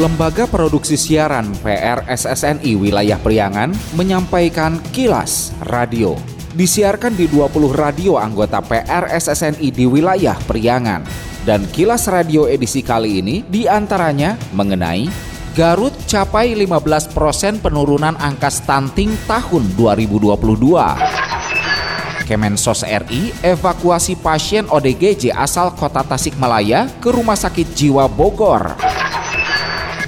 Lembaga Produksi Siaran PRSSNI Wilayah Priangan menyampaikan kilas radio. Disiarkan di 20 radio anggota PRSSNI di wilayah Priangan. Dan kilas radio edisi kali ini di antaranya mengenai Garut capai 15% penurunan angka stunting tahun 2022. Kemensos RI evakuasi pasien ODGJ asal kota Tasikmalaya ke Rumah Sakit Jiwa Bogor.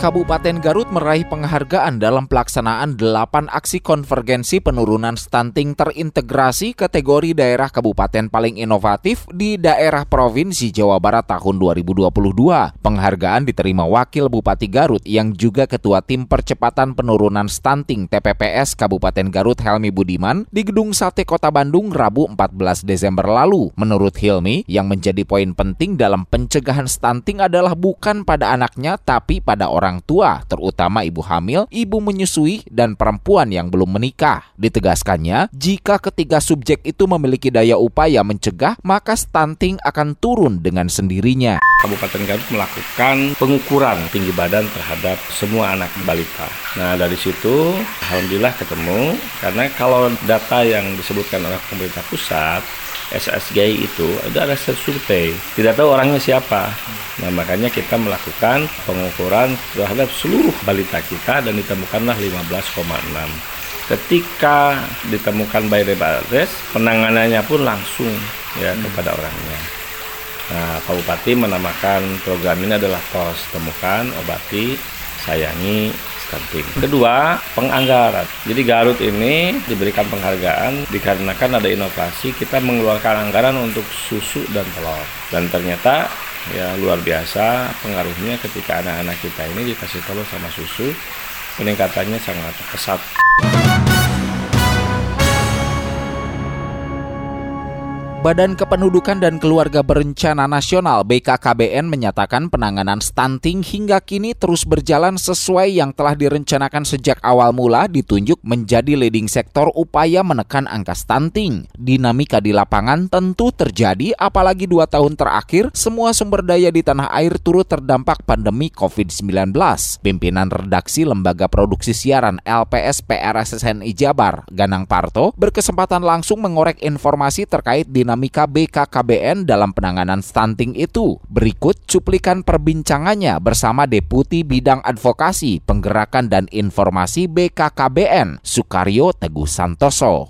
Kabupaten Garut meraih penghargaan dalam pelaksanaan 8 aksi konvergensi penurunan stunting terintegrasi kategori daerah kabupaten paling inovatif di daerah Provinsi Jawa Barat tahun 2022. Penghargaan diterima Wakil Bupati Garut yang juga Ketua Tim Percepatan Penurunan Stunting TPPS Kabupaten Garut Helmi Budiman di Gedung Sate Kota Bandung Rabu 14 Desember lalu. Menurut Helmi, yang menjadi poin penting dalam pencegahan stunting adalah bukan pada anaknya tapi pada orang orang tua, terutama ibu hamil, ibu menyusui, dan perempuan yang belum menikah. Ditegaskannya, jika ketiga subjek itu memiliki daya upaya mencegah, maka stunting akan turun dengan sendirinya. Kabupaten Garut melakukan pengukuran tinggi badan terhadap semua anak balita. Nah dari situ alhamdulillah ketemu karena kalau data yang disebutkan oleh pemerintah pusat SSGI itu ada survei. Tidak tahu orangnya siapa. Nah makanya kita melakukan pengukuran terhadap seluruh balita kita dan ditemukanlah 15,6 ketika ditemukan by address penanganannya pun langsung ya hmm. kepada orangnya. Nah Pak Bupati menamakan program ini adalah pos temukan obati sayangi Kedua, penganggaran. Jadi Garut ini diberikan penghargaan dikarenakan ada inovasi kita mengeluarkan anggaran untuk susu dan telur. Dan ternyata ya luar biasa pengaruhnya ketika anak-anak kita ini dikasih telur sama susu peningkatannya sangat pesat. Badan Kependudukan dan Keluarga Berencana Nasional BKKBN menyatakan penanganan stunting hingga kini terus berjalan sesuai yang telah direncanakan sejak awal mula ditunjuk menjadi leading sektor upaya menekan angka stunting. Dinamika di lapangan tentu terjadi apalagi dua tahun terakhir semua sumber daya di tanah air turut terdampak pandemi COVID-19. Pimpinan redaksi Lembaga Produksi Siaran LPS PRSSNI Jabar, Ganang Parto, berkesempatan langsung mengorek informasi terkait dinamika dinamika BKKBN dalam penanganan stunting itu. Berikut cuplikan perbincangannya bersama Deputi Bidang Advokasi, Penggerakan dan Informasi BKKBN, Sukaryo Teguh Santoso.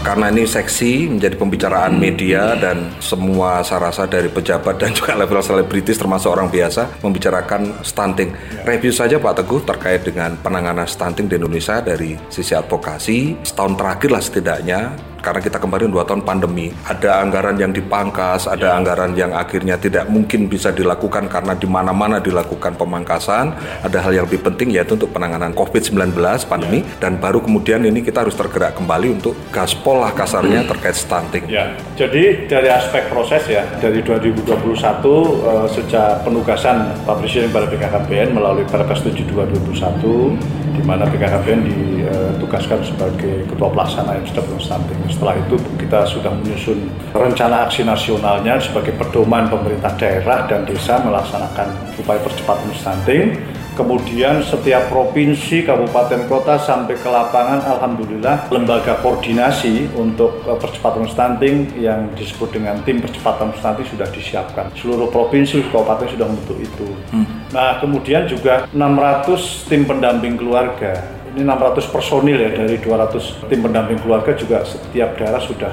Karena ini seksi menjadi pembicaraan media dan semua saya rasa dari pejabat dan juga level selebritis termasuk orang biasa membicarakan stunting. Review saja Pak Teguh terkait dengan penanganan stunting di Indonesia dari sisi advokasi setahun terakhir lah setidaknya karena kita kemarin dua tahun pandemi, ada anggaran yang dipangkas, ada ya. anggaran yang akhirnya tidak mungkin bisa dilakukan karena di mana-mana dilakukan pemangkasan. Ya. Ada hal yang lebih penting yaitu untuk penanganan COVID-19 pandemi ya. dan baru kemudian ini kita harus tergerak kembali untuk gaspol lah kasarnya hmm. terkait stunting. Ya, jadi dari aspek proses ya dari 2021 uh, eh, sejak penugasan Pak Presiden pada BKKBN melalui Perpres 72 2021 di mana BKKBN ditugaskan sebagai ketua pelaksana yang sudah stunting setelah itu kita sudah menyusun rencana aksi nasionalnya sebagai pedoman pemerintah daerah dan desa melaksanakan upaya percepatan stunting. Kemudian setiap provinsi, kabupaten, kota sampai ke lapangan, alhamdulillah lembaga koordinasi untuk eh, percepatan stunting yang disebut dengan tim percepatan stunting sudah disiapkan. Seluruh provinsi, kabupaten sudah membentuk itu. Hmm. Nah, kemudian juga 600 tim pendamping keluarga ini 600 personil ya dari 200 tim pendamping keluarga juga setiap daerah sudah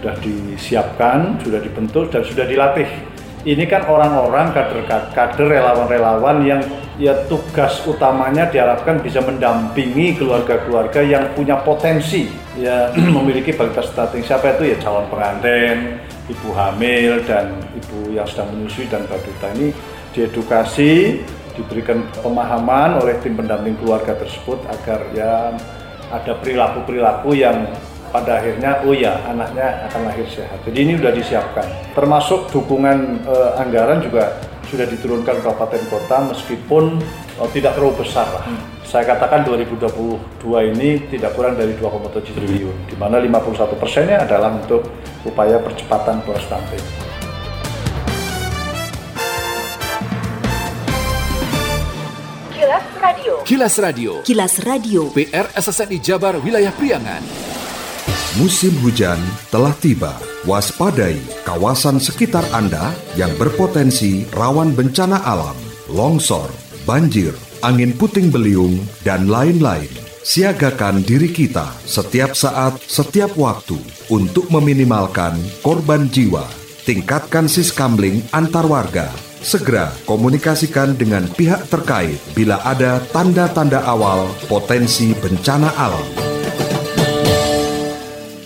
sudah disiapkan, sudah dibentuk dan sudah dilatih. Ini kan orang-orang kader-kader relawan-relawan yang ya tugas utamanya diharapkan bisa mendampingi keluarga-keluarga yang punya potensi ya memiliki balita stunting. Siapa itu ya calon pengantin, ibu hamil dan ibu yang sedang menyusui dan balita ini diedukasi diberikan pemahaman oleh tim pendamping keluarga tersebut agar ya ada perilaku-perilaku yang pada akhirnya oh ya anaknya akan lahir sehat. Jadi ini sudah disiapkan. Termasuk dukungan eh, anggaran juga sudah diturunkan kabupaten kota meskipun oh, tidak terlalu besar lah. Hmm. Saya katakan 2022 ini tidak kurang dari 2,7 triliun, di mana 51 persennya adalah untuk upaya percepatan keluar stunting. Kilas Radio. Kilas Radio. Kilas Radio. PR SSNI Jabar Wilayah Priangan. Musim hujan telah tiba. Waspadai kawasan sekitar Anda yang berpotensi rawan bencana alam, longsor, banjir, angin puting beliung, dan lain-lain. Siagakan diri kita setiap saat, setiap waktu untuk meminimalkan korban jiwa. Tingkatkan siskamling antar warga. Segera komunikasikan dengan pihak terkait bila ada tanda-tanda awal potensi bencana alam.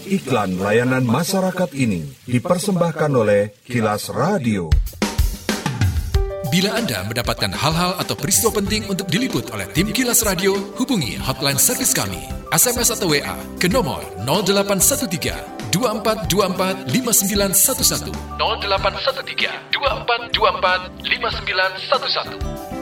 Iklan layanan masyarakat ini dipersembahkan oleh Kilas Radio. Bila Anda mendapatkan hal-hal atau peristiwa penting untuk diliput oleh tim Kilas Radio, hubungi hotline servis kami, SMS atau WA ke nomor 0813 2424 5911 0813 2424 5911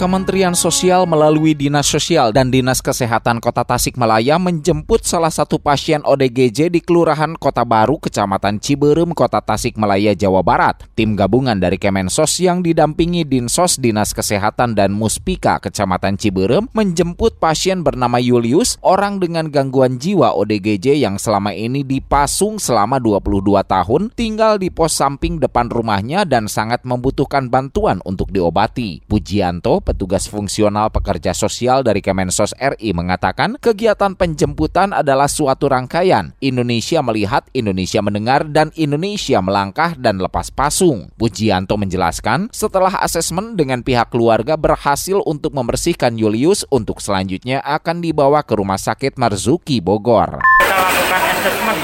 Kementerian Sosial melalui Dinas Sosial dan Dinas Kesehatan Kota Tasikmalaya menjemput salah satu pasien ODGJ di Kelurahan Kota Baru, Kecamatan Ciberem, Kota Tasikmalaya, Jawa Barat. Tim gabungan dari Kemensos yang didampingi Dinsos Dinas Kesehatan dan Muspika Kecamatan Ciberem menjemput pasien bernama Julius, orang dengan gangguan jiwa ODGJ yang selama ini dipasung selama 22 tahun, tinggal di pos samping depan rumahnya dan sangat membutuhkan bantuan untuk diobati. Pujianto, petugas fungsional pekerja sosial dari Kemensos RI mengatakan kegiatan penjemputan adalah suatu rangkaian. Indonesia melihat, Indonesia mendengar, dan Indonesia melangkah dan lepas pasung. Pujianto menjelaskan, setelah asesmen dengan pihak keluarga berhasil untuk membersihkan Julius untuk selanjutnya akan dibawa ke Rumah Sakit Marzuki Bogor. Kita lakukan asesmen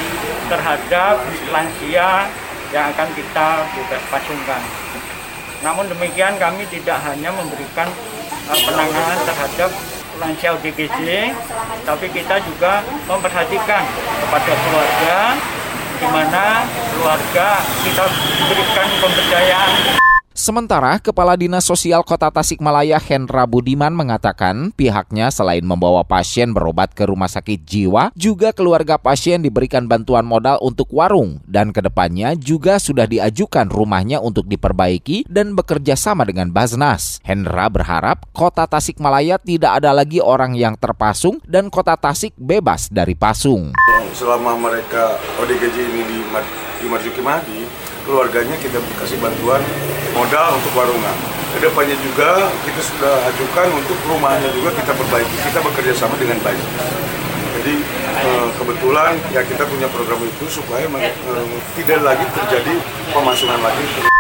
terhadap lansia yang akan kita pasungkan. Namun demikian kami tidak hanya memberikan uh, penanganan terhadap lansia ODGJ, tapi kita juga memperhatikan kepada keluarga di mana keluarga kita berikan pemberdayaan Sementara Kepala Dinas Sosial Kota Tasikmalaya Hendra Budiman mengatakan pihaknya selain membawa pasien berobat ke rumah sakit jiwa, juga keluarga pasien diberikan bantuan modal untuk warung dan ke depannya juga sudah diajukan rumahnya untuk diperbaiki dan bekerja sama dengan Baznas. Hendra berharap Kota Tasikmalaya tidak ada lagi orang yang terpasung dan Kota Tasik bebas dari pasung. Selama mereka ODGJ ini di, di Marzuki Mahdi, keluarganya kita kasih bantuan modal untuk warungan. Ke depannya juga kita sudah ajukan untuk rumahnya juga kita perbaiki. Kita bekerja sama dengan baik. Jadi eh, kebetulan ya kita punya program itu supaya eh, tidak lagi terjadi pemasungan lagi.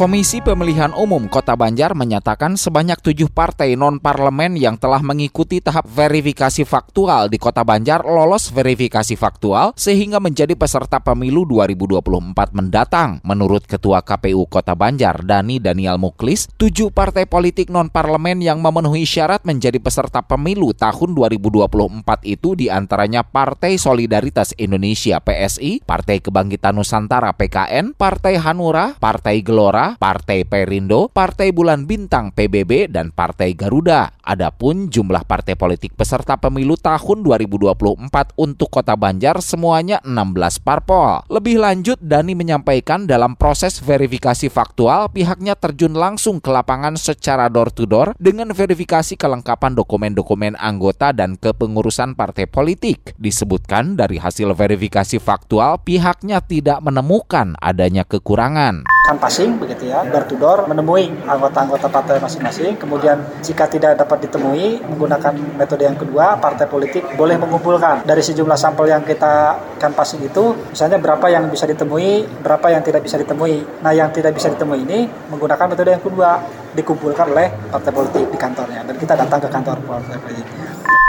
Komisi Pemilihan Umum Kota Banjar menyatakan sebanyak tujuh partai non-parlemen yang telah mengikuti tahap verifikasi faktual di Kota Banjar lolos verifikasi faktual sehingga menjadi peserta pemilu 2024 mendatang. Menurut Ketua KPU Kota Banjar, Dani Daniel Muklis, tujuh partai politik non-parlemen yang memenuhi syarat menjadi peserta pemilu tahun 2024 itu di antaranya Partai Solidaritas Indonesia PSI, Partai Kebangkitan Nusantara PKN, Partai Hanura, Partai Gelora, Partai Perindo, Partai Bulan Bintang PBB, dan Partai Garuda. Adapun jumlah partai politik peserta pemilu tahun 2024 untuk Kota Banjar semuanya 16 parpol. Lebih lanjut, Dani menyampaikan dalam proses verifikasi faktual pihaknya terjun langsung ke lapangan secara door-to-door dengan verifikasi kelengkapan dokumen-dokumen anggota dan kepengurusan partai politik. Disebutkan dari hasil verifikasi faktual pihaknya tidak menemukan adanya kekurangan passing begitu ya door to door menemui anggota-anggota partai masing-masing. Kemudian jika tidak dapat ditemui menggunakan metode yang kedua partai politik boleh mengumpulkan. Dari sejumlah sampel yang kita passing itu misalnya berapa yang bisa ditemui berapa yang tidak bisa ditemui. Nah yang tidak bisa ditemui ini menggunakan metode yang kedua dikumpulkan oleh partai politik di kantornya. Dan kita datang ke kantor partai politik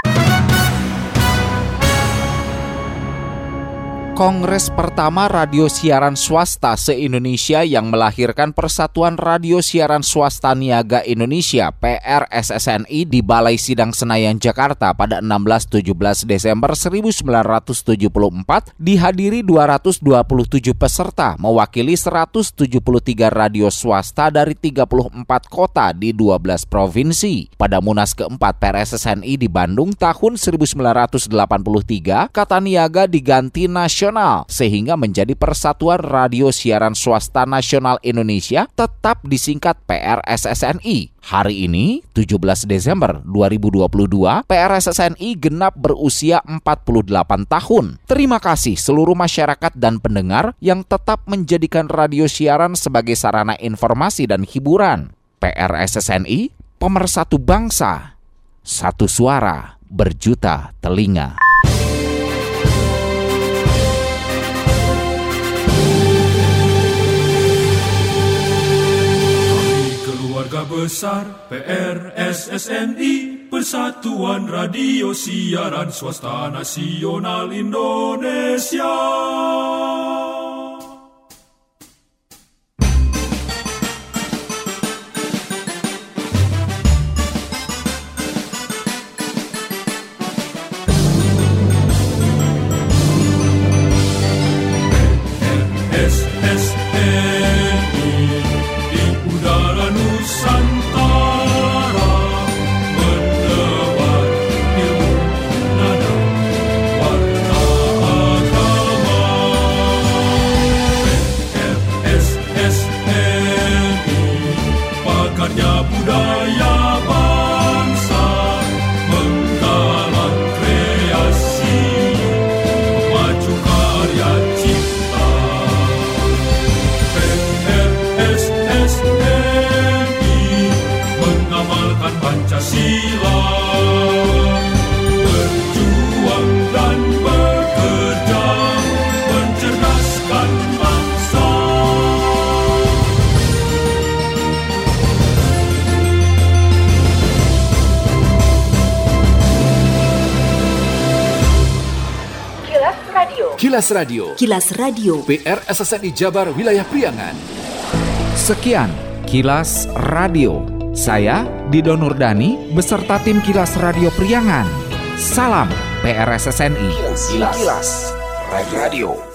Kongres pertama radio siaran swasta se-Indonesia yang melahirkan Persatuan Radio Siaran Swasta Niaga Indonesia PRSSNI di Balai Sidang Senayan Jakarta pada 16-17 Desember 1974 dihadiri 227 peserta mewakili 173 radio swasta dari 34 kota di 12 provinsi. Pada Munas keempat PRSSNI di Bandung tahun 1983, kata niaga diganti nasional nasional sehingga menjadi Persatuan Radio Siaran Swasta Nasional Indonesia tetap disingkat PRSSNI. Hari ini, 17 Desember 2022, PRSSNI genap berusia 48 tahun. Terima kasih seluruh masyarakat dan pendengar yang tetap menjadikan radio siaran sebagai sarana informasi dan hiburan. PRSSNI, pemersatu bangsa. Satu suara, berjuta telinga. Keluarga besar PRSSNI Persatuan Radio Siaran Swasta Nasional Indonesia. Kilas Radio. Kilas Radio. PR SSNI Jabar Wilayah Priangan. Sekian Kilas Radio. Saya Dido Nurdani beserta tim Kilas Radio Priangan. Salam PRSSNI. Kilas, Kilas. Radio.